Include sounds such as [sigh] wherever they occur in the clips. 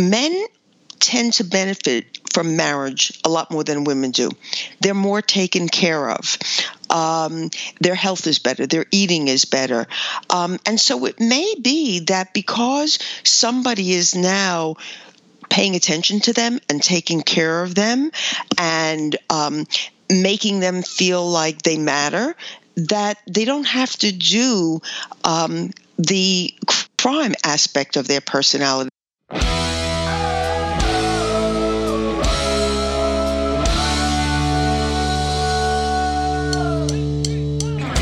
men tend to benefit from marriage a lot more than women do. They're more taken care of. Um, their health is better. Their eating is better. Um, and so it may be that because somebody is now paying attention to them and taking care of them and um, making them feel like they matter, that they don't have to do um, the crime aspect of their personality.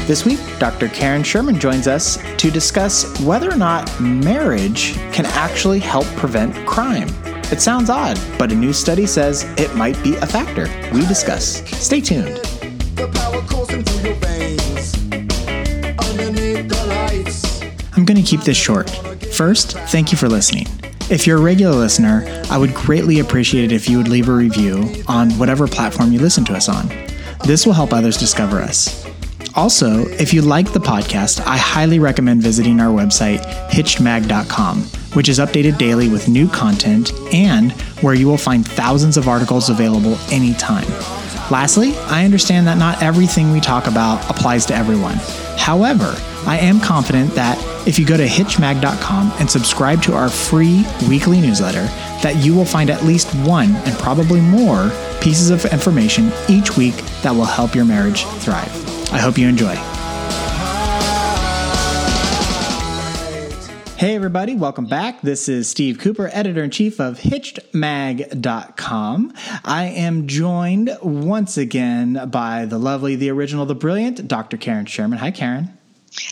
This week, Dr. Karen Sherman joins us to discuss whether or not marriage can actually help prevent crime. It sounds odd, but a new study says it might be a factor. We discuss. Stay tuned. I'm going to keep this short. First, thank you for listening. If you're a regular listener, I would greatly appreciate it if you would leave a review on whatever platform you listen to us on. This will help others discover us. Also, if you like the podcast, I highly recommend visiting our website, hitchedmag.com, which is updated daily with new content and where you will find thousands of articles available anytime. Lastly, I understand that not everything we talk about applies to everyone. However, I am confident that if you go to hitchedmag.com and subscribe to our free weekly newsletter, that you will find at least one and probably more pieces of information each week that will help your marriage thrive. I hope you enjoy. Hey, everybody, welcome back. This is Steve Cooper, editor in chief of HitchedMag.com. I am joined once again by the lovely, the original, the brilliant Dr. Karen Sherman. Hi, Karen.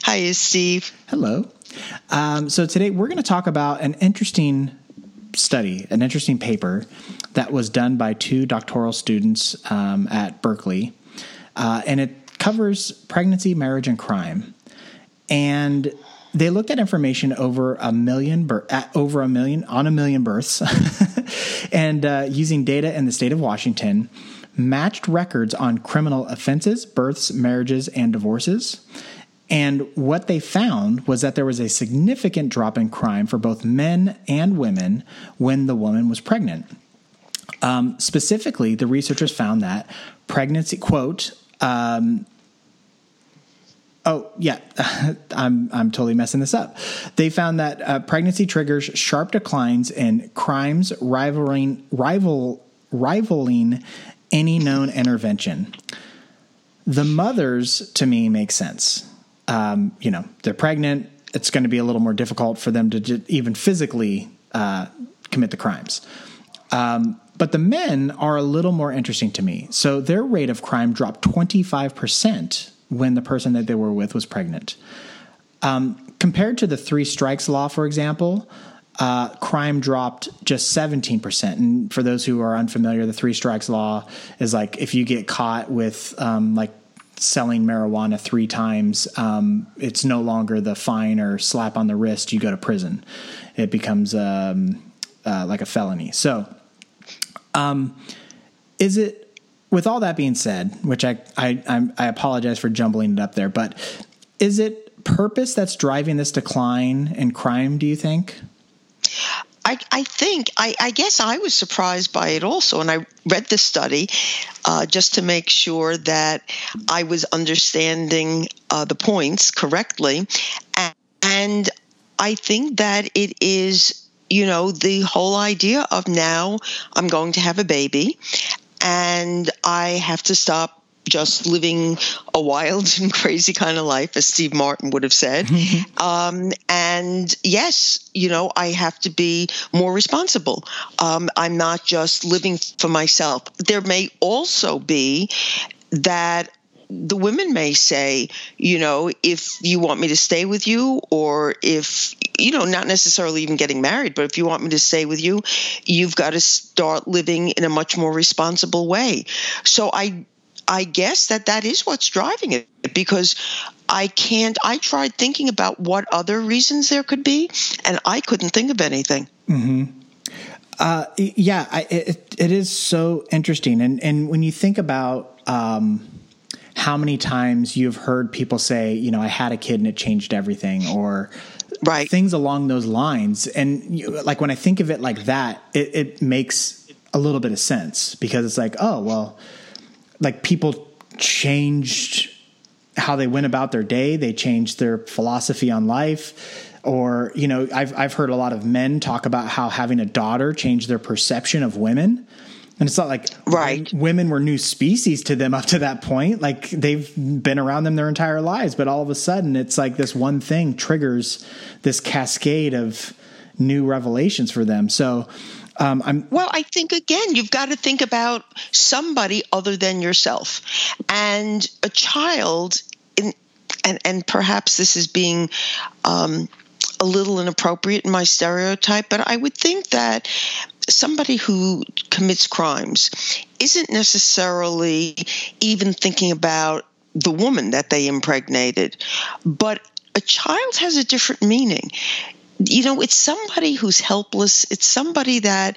Hi, Steve. Hello. Um, so, today we're going to talk about an interesting study, an interesting paper that was done by two doctoral students um, at Berkeley. Uh, and it covers pregnancy, marriage, and crime. And they looked at information over a million, over a million, on a million births, [laughs] and uh, using data in the state of Washington, matched records on criminal offenses, births, marriages, and divorces. And what they found was that there was a significant drop in crime for both men and women when the woman was pregnant. Um, specifically, the researchers found that pregnancy, quote, um, oh yeah, [laughs] I'm I'm totally messing this up. They found that uh, pregnancy triggers sharp declines in crimes rivaling rival rivaling any known intervention. The mothers, to me, make sense. Um, you know, they're pregnant. It's going to be a little more difficult for them to even physically uh, commit the crimes. Um, but the men are a little more interesting to me. So their rate of crime dropped 25% when the person that they were with was pregnant. Um, compared to the three strikes law, for example, uh, crime dropped just 17%. And for those who are unfamiliar, the three strikes law is like if you get caught with um, like selling marijuana three times, um, it's no longer the fine or slap on the wrist, you go to prison. It becomes um, uh, like a felony. So, um, is it with all that being said, which I, I I apologize for jumbling it up there, but is it purpose that's driving this decline in crime? Do you think? I, I think I, I, guess I was surprised by it also, and I read the study uh, just to make sure that I was understanding uh, the points correctly, and, and I think that it is you know, the whole idea of now I'm going to have a baby and I have to stop just living a wild [laughs] and crazy kind of life, as Steve Martin would have said. [laughs] um, and yes, you know, I have to be more responsible. Um, I'm not just living for myself. There may also be that the women may say, you know, if you want me to stay with you, or if, you know, not necessarily even getting married, but if you want me to stay with you, you've got to start living in a much more responsible way. So I, I guess that that is what's driving it because I can't. I tried thinking about what other reasons there could be, and I couldn't think of anything. Mm-hmm. Uh, yeah, I, it, it is so interesting, and and when you think about. Um, how many times you've heard people say, you know, I had a kid and it changed everything, or right. things along those lines. And you, like when I think of it like that, it, it makes a little bit of sense because it's like, oh well, like people changed how they went about their day. They changed their philosophy on life. Or, you know, I've, I've heard a lot of men talk about how having a daughter changed their perception of women. And it's not like right. women were new species to them up to that point. Like they've been around them their entire lives, but all of a sudden it's like this one thing triggers this cascade of new revelations for them. So um, I'm well. I think again, you've got to think about somebody other than yourself, and a child. In, and and perhaps this is being um, a little inappropriate in my stereotype, but I would think that somebody who commits crimes isn't necessarily even thinking about the woman that they impregnated, but a child has a different meaning you know, it's somebody who's helpless. It's somebody that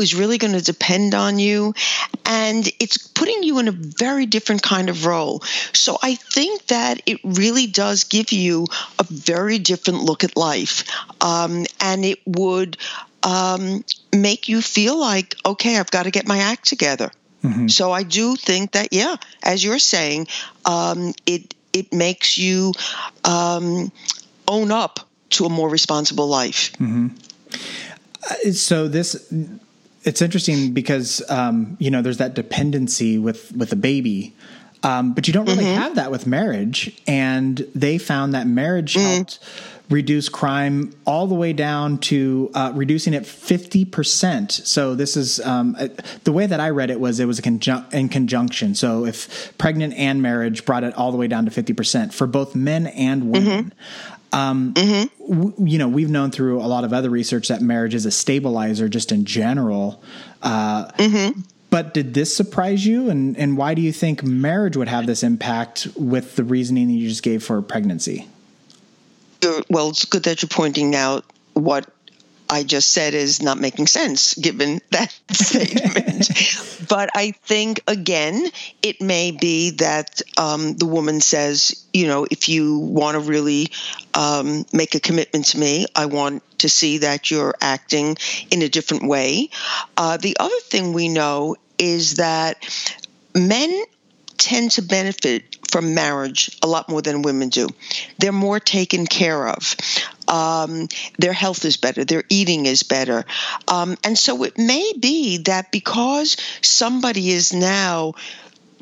is really going to depend on you. And it's putting you in a very different kind of role. So I think that it really does give you a very different look at life. Um, and it would um, make you feel like, okay, I've got to get my act together. Mm-hmm. So I do think that, yeah, as you're saying, um, it it makes you um, own up to a more responsible life. Mm-hmm. Uh, so this it's interesting because um, you know there's that dependency with with a baby um, but you don't really mm-hmm. have that with marriage and they found that marriage mm. helped reduce crime all the way down to uh, reducing it 50% so this is um, uh, the way that i read it was it was conjun- in conjunction so if pregnant and marriage brought it all the way down to 50% for both men and women mm-hmm. Um, mm-hmm. w- you know, we've known through a lot of other research that marriage is a stabilizer just in general. Uh, mm-hmm. But did this surprise you? And, and why do you think marriage would have this impact with the reasoning that you just gave for pregnancy? Uh, well, it's good that you're pointing out what I just said is not making sense given [laughs] that statement. but I think, again, it may be that um, the woman says, you know, if you want to really um, make a commitment to me, I want to see that you're acting in a different way. Uh, the other thing we know is that men tend to benefit from marriage a lot more than women do. They're more taken care of. Um, their health is better. Their eating is better. Um, and so it may be that because somebody is now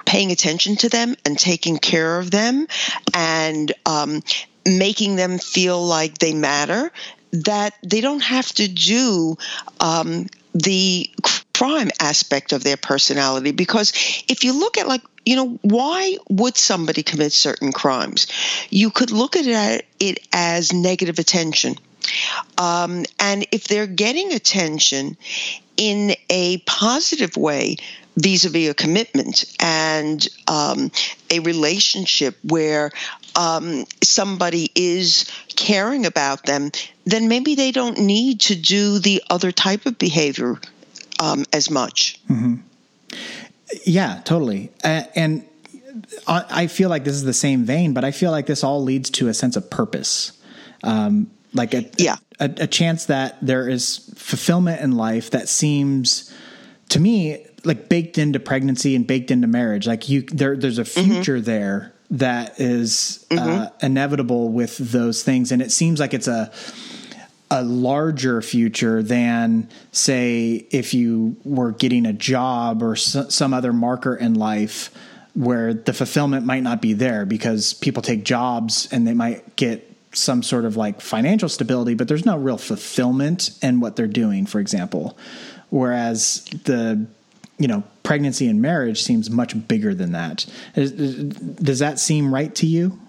paying attention to them and taking care of them and um, making them feel like they matter, that they don't have to do um, the crime aspect of their personality. Because if you look at like you know, why would somebody commit certain crimes? You could look at it as negative attention. Um, and if they're getting attention in a positive way, vis-a-vis a commitment and um, a relationship where um, somebody is caring about them, then maybe they don't need to do the other type of behavior um, as much. Mm-hmm. Yeah, totally. Uh, and I feel like this is the same vein, but I feel like this all leads to a sense of purpose. Um, like a, yeah. a, a chance that there is fulfillment in life that seems to me like baked into pregnancy and baked into marriage. Like you, there, there's a mm-hmm. future mm-hmm. there that is, mm-hmm. uh, inevitable with those things. And it seems like it's a, a larger future than say if you were getting a job or some other marker in life where the fulfillment might not be there because people take jobs and they might get some sort of like financial stability but there's no real fulfillment in what they're doing for example. Whereas the you know, pregnancy and marriage seems much bigger than that. Does that seem right to you?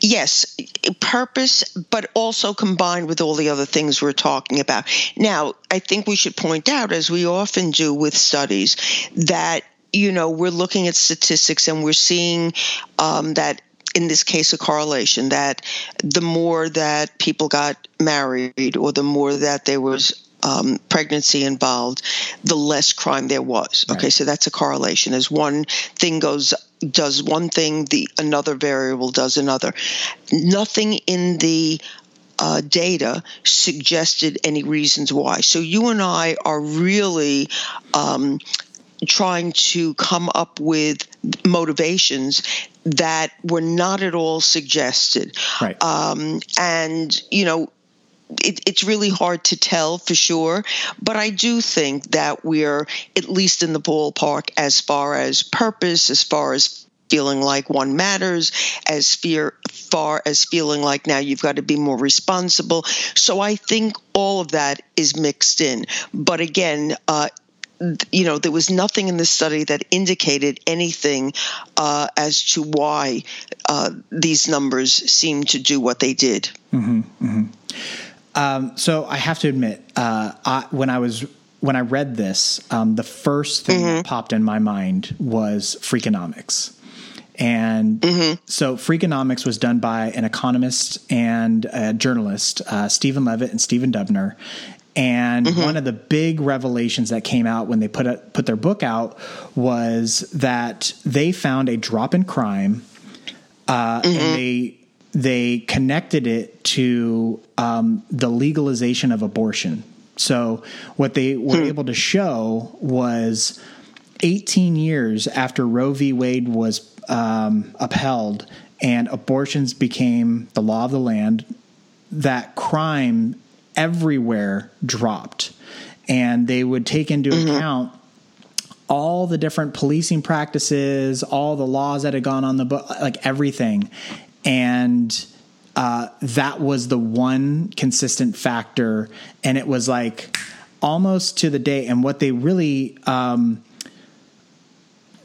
Yes, purpose, but also combined with all the other things we're talking about. Now, I think we should point out, as we often do with studies, that you know we're looking at statistics and we're seeing um, that in this case a correlation that the more that people got married or the more that there was um, pregnancy involved, the less crime there was. Okay, right. so that's a correlation. As one thing goes does one thing, the another variable does another. Nothing in the uh, data suggested any reasons why. So you and I are really um, trying to come up with motivations that were not at all suggested. Right. Um, and, you know, it, it's really hard to tell for sure, but I do think that we're at least in the ballpark as far as purpose, as far as feeling like one matters, as fear, far as feeling like now you've got to be more responsible. So I think all of that is mixed in. But again, uh, you know, there was nothing in the study that indicated anything uh, as to why uh, these numbers seem to do what they did. Mm-hmm, mm-hmm. Um, so I have to admit, uh, I, when I was when I read this, um, the first thing mm-hmm. that popped in my mind was Freakonomics. And mm-hmm. so Freakonomics was done by an economist and a journalist, uh, Stephen Levitt and Stephen Dubner. And mm-hmm. one of the big revelations that came out when they put a, put their book out was that they found a drop in crime, uh, and mm-hmm. they they connected it to um, the legalization of abortion. So what they were hmm. able to show was 18 years after Roe v. Wade was um, upheld and abortions became the law of the land, that crime everywhere dropped. And they would take into mm-hmm. account all the different policing practices, all the laws that had gone on the book, like everything and uh, that was the one consistent factor, and it was like almost to the day. And what they really um,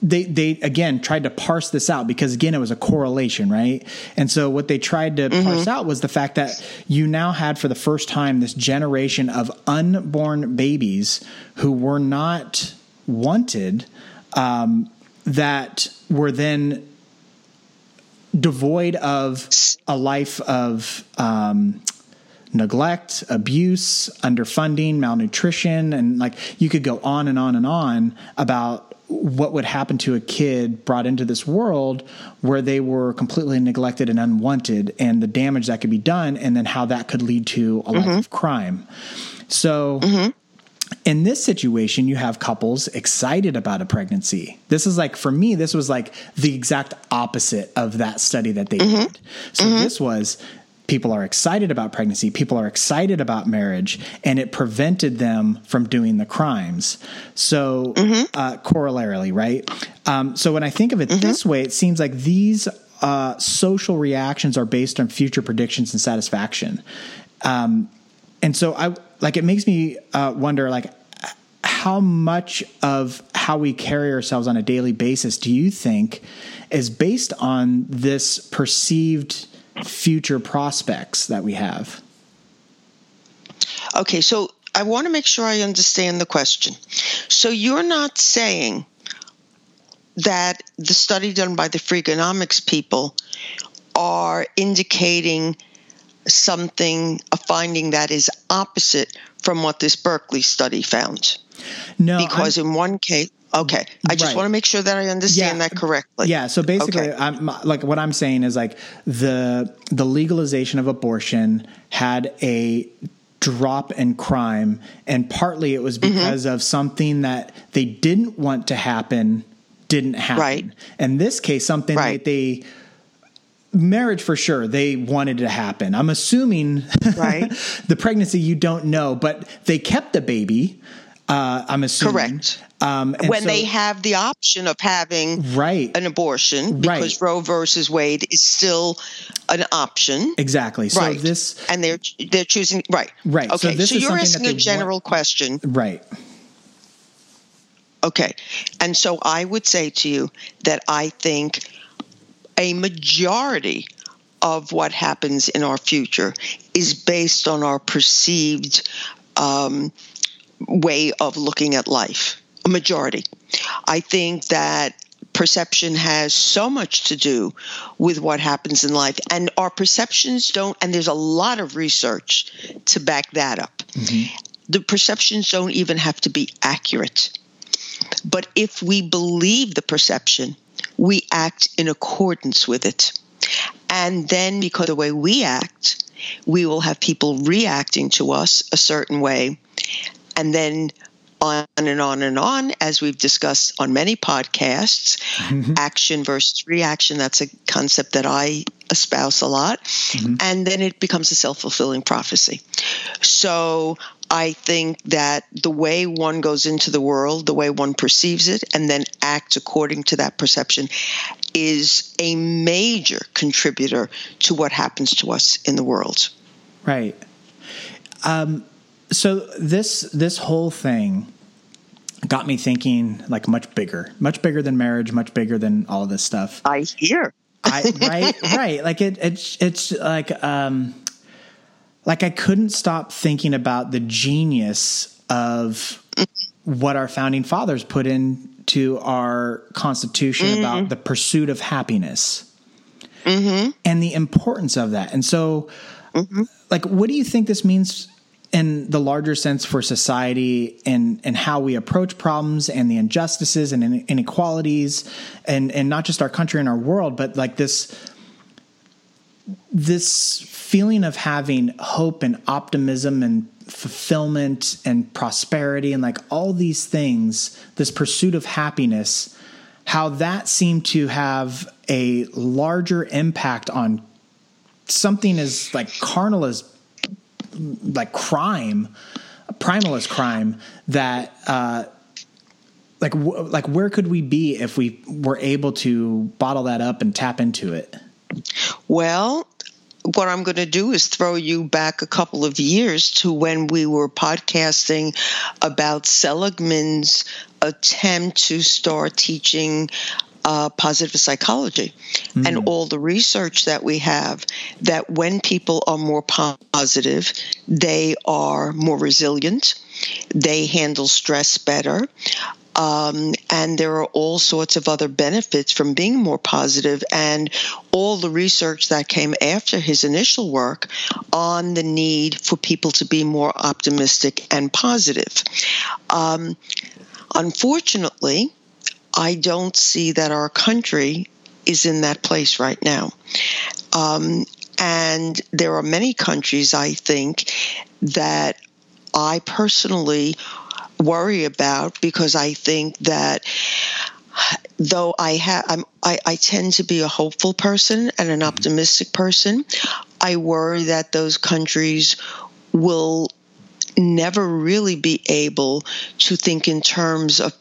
they they again tried to parse this out because again it was a correlation right and so what they tried to mm-hmm. parse out was the fact that you now had for the first time this generation of unborn babies who were not wanted um, that were then devoid of a life of um, neglect, abuse, underfunding, malnutrition, and like you could go on and on and on about what would happen to a kid brought into this world where they were completely neglected and unwanted and the damage that could be done and then how that could lead to a life mm-hmm. of crime. So mm-hmm in this situation, you have couples excited about a pregnancy. This is like, for me, this was like the exact opposite of that study that they mm-hmm. did. So mm-hmm. this was people are excited about pregnancy, people are excited about marriage, and it prevented them from doing the crimes. So, mm-hmm. uh, corollarily, right? Um, so, when I think of it mm-hmm. this way, it seems like these uh, social reactions are based on future predictions and satisfaction. Um, and so I like it makes me uh, wonder like how much of how we carry ourselves on a daily basis do you think is based on this perceived future prospects that we have? Okay, so I want to make sure I understand the question. So you're not saying that the study done by the Freakonomics people are indicating something, a finding that is opposite from what this Berkeley study found. No, because I'm, in one case, okay, I just right. want to make sure that I understand yeah, that correctly. Yeah. So basically, okay. I'm like what I'm saying is like the the legalization of abortion had a drop in crime, and partly it was mm-hmm. because mm-hmm. of something that they didn't want to happen didn't happen. Right. In this case, something right. that they marriage for sure they wanted to happen. I'm assuming right. [laughs] the pregnancy you don't know but they kept the baby uh, i'm assuming. Correct. Um, when so, they have the option of having right. an abortion because right. roe versus wade is still an option. Exactly. So right. this and they're they're choosing right. Right. Okay so, so you're asking a general want, question. Right. Okay. And so i would say to you that i think a majority of what happens in our future is based on our perceived um, way of looking at life. A majority. I think that perception has so much to do with what happens in life and our perceptions don't and there's a lot of research to back that up mm-hmm. the perceptions don't even have to be accurate but if we believe the perception we act in accordance with it. And then, because of the way we act, we will have people reacting to us a certain way. And then on and on and on, as we've discussed on many podcasts, mm-hmm. action versus reaction. That's a concept that I espouse a lot. Mm-hmm. And then it becomes a self fulfilling prophecy. So I think that the way one goes into the world, the way one perceives it, and then acts according to that perception is a major contributor to what happens to us in the world. Right. Um, so this this whole thing got me thinking like much bigger, much bigger than marriage, much bigger than all of this stuff. I hear. I, right, [laughs] right. Like it, it's, it's like, um, like I couldn't stop thinking about the genius of what our founding fathers put into our constitution mm-hmm. about the pursuit of happiness mm-hmm. and the importance of that. And so, mm-hmm. like, what do you think this means in the larger sense for society and and how we approach problems and the injustices and inequalities and and not just our country and our world but like this this feeling of having hope and optimism and fulfillment and prosperity and like all these things this pursuit of happiness how that seemed to have a larger impact on something as like carnal as like crime, primalist crime that uh, like like where could we be if we were able to bottle that up and tap into it? Well, what I'm going to do is throw you back a couple of years to when we were podcasting about Seligman's attempt to start teaching uh, positive psychology mm. and all the research that we have that when people are more positive, they are more resilient, they handle stress better. Um, and there are all sorts of other benefits from being more positive and all the research that came after his initial work on the need for people to be more optimistic and positive. Um, unfortunately, I don't see that our country is in that place right now. Um, and there are many countries, I think, that I personally worry about because I think that though I have I, I tend to be a hopeful person and an optimistic person, I worry that those countries will never really be able to think in terms of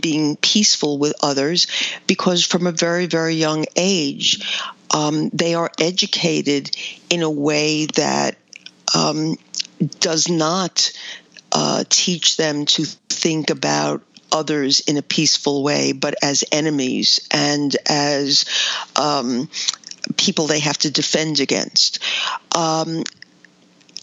being peaceful with others because from a very, very young age, um, they are educated in a way that um, does not uh, teach them to think about others in a peaceful way, but as enemies and as um, people they have to defend against. Um,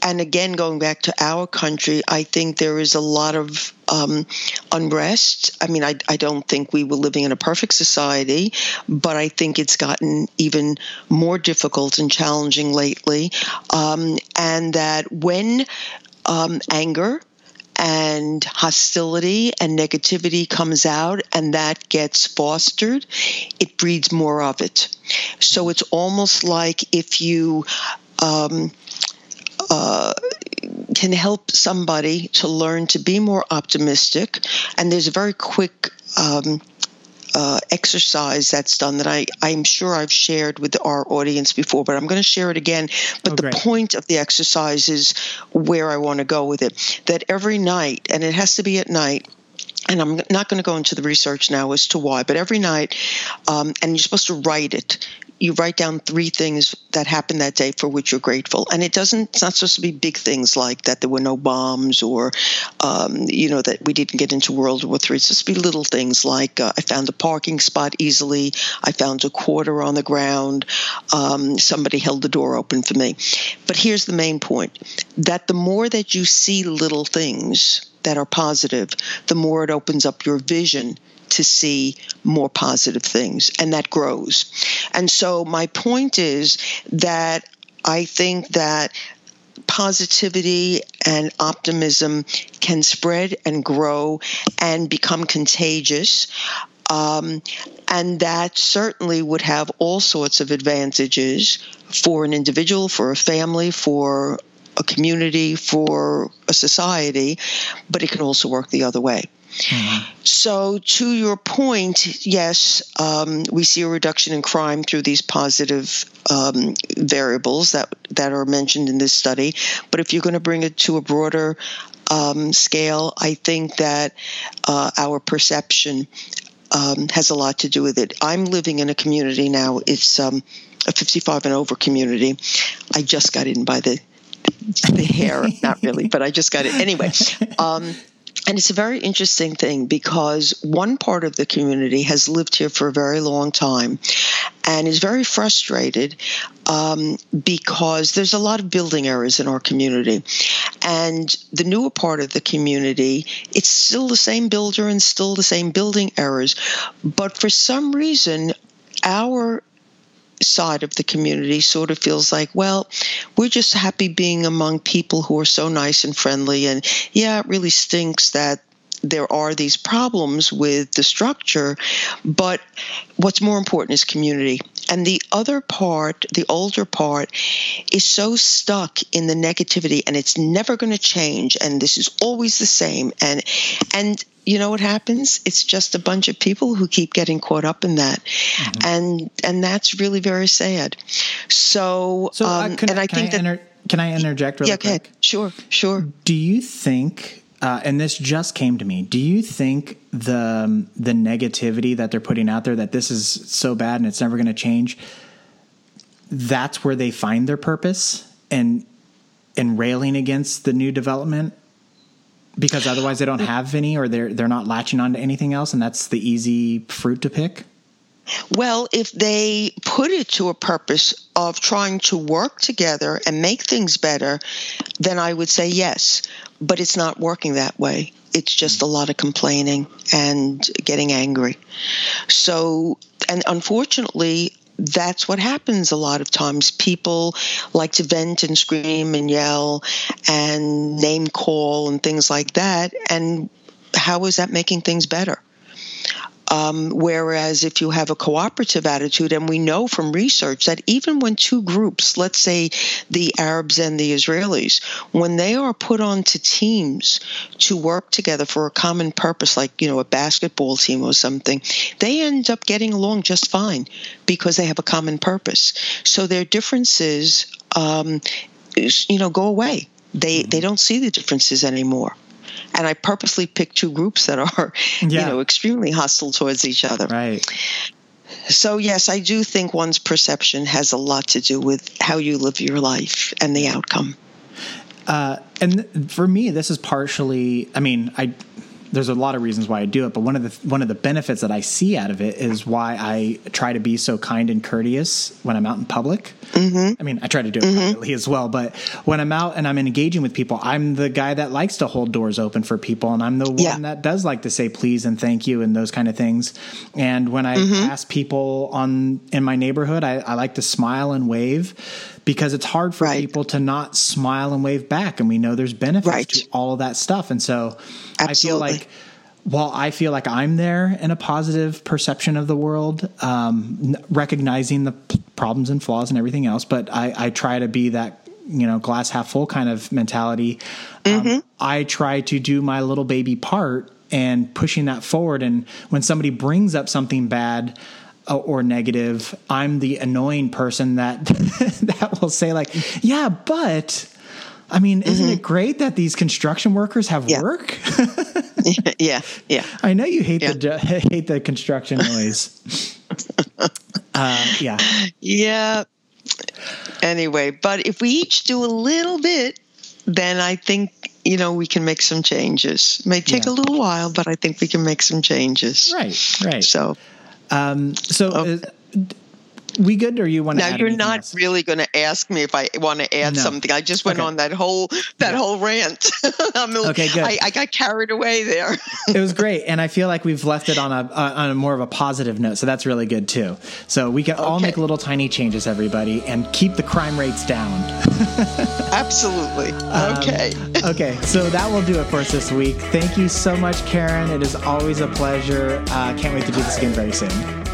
and again, going back to our country, I think there is a lot of um, unrest. I mean, I, I don't think we were living in a perfect society, but I think it's gotten even more difficult and challenging lately. Um, and that when um, anger and hostility and negativity comes out and that gets fostered, it breeds more of it. So it's almost like if you um, uh, can help somebody to learn to be more optimistic. And there's a very quick um, uh, exercise that's done that I, I'm sure I've shared with our audience before, but I'm going to share it again. But oh, the point of the exercise is where I want to go with it. That every night, and it has to be at night, and I'm not going to go into the research now as to why, but every night, um, and you're supposed to write it you write down three things that happened that day for which you're grateful. And it doesn't, it's not supposed to be big things like that there were no bombs or, um, you know, that we didn't get into World War III. It's supposed to be little things like uh, I found a parking spot easily, I found a quarter on the ground, um, somebody held the door open for me. But here's the main point that the more that you see little things, that are positive, the more it opens up your vision to see more positive things, and that grows. And so, my point is that I think that positivity and optimism can spread and grow and become contagious. Um, and that certainly would have all sorts of advantages for an individual, for a family, for a community, for a society, but it can also work the other way. Mm-hmm. So, to your point, yes, um, we see a reduction in crime through these positive um, variables that that are mentioned in this study. But if you're going to bring it to a broader um, scale, I think that uh, our perception um, has a lot to do with it. I'm living in a community now. It's um, a 55 and over community. I just got in by the the hair, not really, but I just got it anyway. Um, and it's a very interesting thing because one part of the community has lived here for a very long time and is very frustrated um, because there's a lot of building errors in our community. And the newer part of the community, it's still the same builder and still the same building errors. But for some reason, our side of the community sort of feels like, well, we're just happy being among people who are so nice and friendly. And yeah, it really stinks that there are these problems with the structure, but what's more important is community. And the other part, the older part, is so stuck in the negativity and it's never going to change and this is always the same. And and you know what happens? It's just a bunch of people who keep getting caught up in that, mm-hmm. and and that's really very sad. So, so uh, um, can, and I think I that inter- can I interject really yeah, quick? Okay, sure, sure. Do you think? Uh, and this just came to me. Do you think the the negativity that they're putting out there that this is so bad and it's never going to change? That's where they find their purpose and and railing against the new development because otherwise they don't have any or they're they're not latching on to anything else and that's the easy fruit to pick well, if they put it to a purpose of trying to work together and make things better, then I would say yes. But it's not working that way. It's just a lot of complaining and getting angry. So, and unfortunately, that's what happens a lot of times. People like to vent and scream and yell and name call and things like that. And how is that making things better? Um, whereas if you have a cooperative attitude, and we know from research that even when two groups, let's say the Arabs and the Israelis, when they are put onto teams to work together for a common purpose, like, you know, a basketball team or something, they end up getting along just fine because they have a common purpose. So their differences, um, you know, go away. They, they don't see the differences anymore and I purposely picked two groups that are, [laughs] yeah. you know, extremely hostile towards each other. Right. So yes, I do think one's perception has a lot to do with how you live your life and the outcome. Uh, and for me, this is partially. I mean, I there's a lot of reasons why I do it, but one of the one of the benefits that I see out of it is why I try to be so kind and courteous when I'm out in public. Mm-hmm. I mean, I try to do it mm-hmm. privately as well, but when I'm out and I'm engaging with people, I'm the guy that likes to hold doors open for people, and I'm the yeah. one that does like to say please and thank you and those kind of things. And when I mm-hmm. ask people on in my neighborhood, I, I like to smile and wave because it's hard for right. people to not smile and wave back. And we know there's benefits right. to all of that stuff. And so Absolutely. I feel like while I feel like I'm there in a positive perception of the world, um, recognizing the p- problems and flaws and everything else, but I, I, try to be that you know glass half full kind of mentality. Um, mm-hmm. I try to do my little baby part and pushing that forward. And when somebody brings up something bad, uh, or negative. I'm the annoying person that [laughs] that will say like, "Yeah, but I mean, isn't mm-hmm. it great that these construction workers have yeah. work?" [laughs] [laughs] yeah, yeah. I know you hate yeah. the [laughs] hate the construction noise. [laughs] uh, yeah, yeah. Anyway, but if we each do a little bit, then I think you know we can make some changes. It may take yeah. a little while, but I think we can make some changes. Right, right. So um, so, uh, we good, or you want to? Now you're not else? really going to ask me if I want to add no. something. I just went okay. on that whole that yeah. whole rant. [laughs] okay, good. I, I, got carried away there. [laughs] it was great, and I feel like we've left it on a on a more of a positive note, so that's really good too. So we can okay. all make little tiny changes, everybody, and keep the crime rates down. [laughs] Absolutely. Okay. Um, okay, so that will do it for us this week. Thank you so much, Karen. It is always a pleasure. Uh, can't wait to do this again very soon.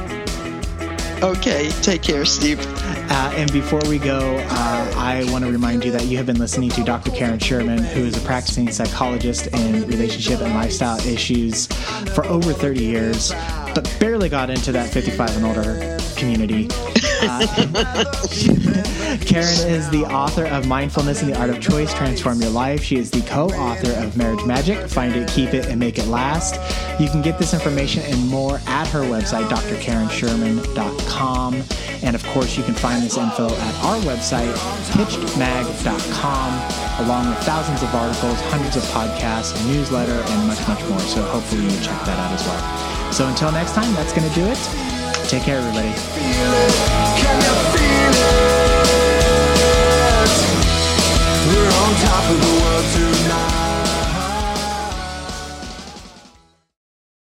Okay, take care, Steve. Uh, and before we go, uh, I want to remind you that you have been listening to Dr. Karen Sherman, who is a practicing psychologist in relationship and lifestyle issues for over 30 years, but barely got into that 55 and older community. Uh, [laughs] [laughs] Karen is the author of Mindfulness and the Art of Choice Transform Your Life. She is the co author of Marriage Magic Find It, Keep It, and Make It Last. You can get this information and more at her website, drkarensherman.com. And of course, you can find this info at our website, hitchedmag.com, along with thousands of articles, hundreds of podcasts, a newsletter, and much, much more. So hopefully you'll check that out as well. So until next time, that's going to do it. Take care, everybody. We're on top of the world too.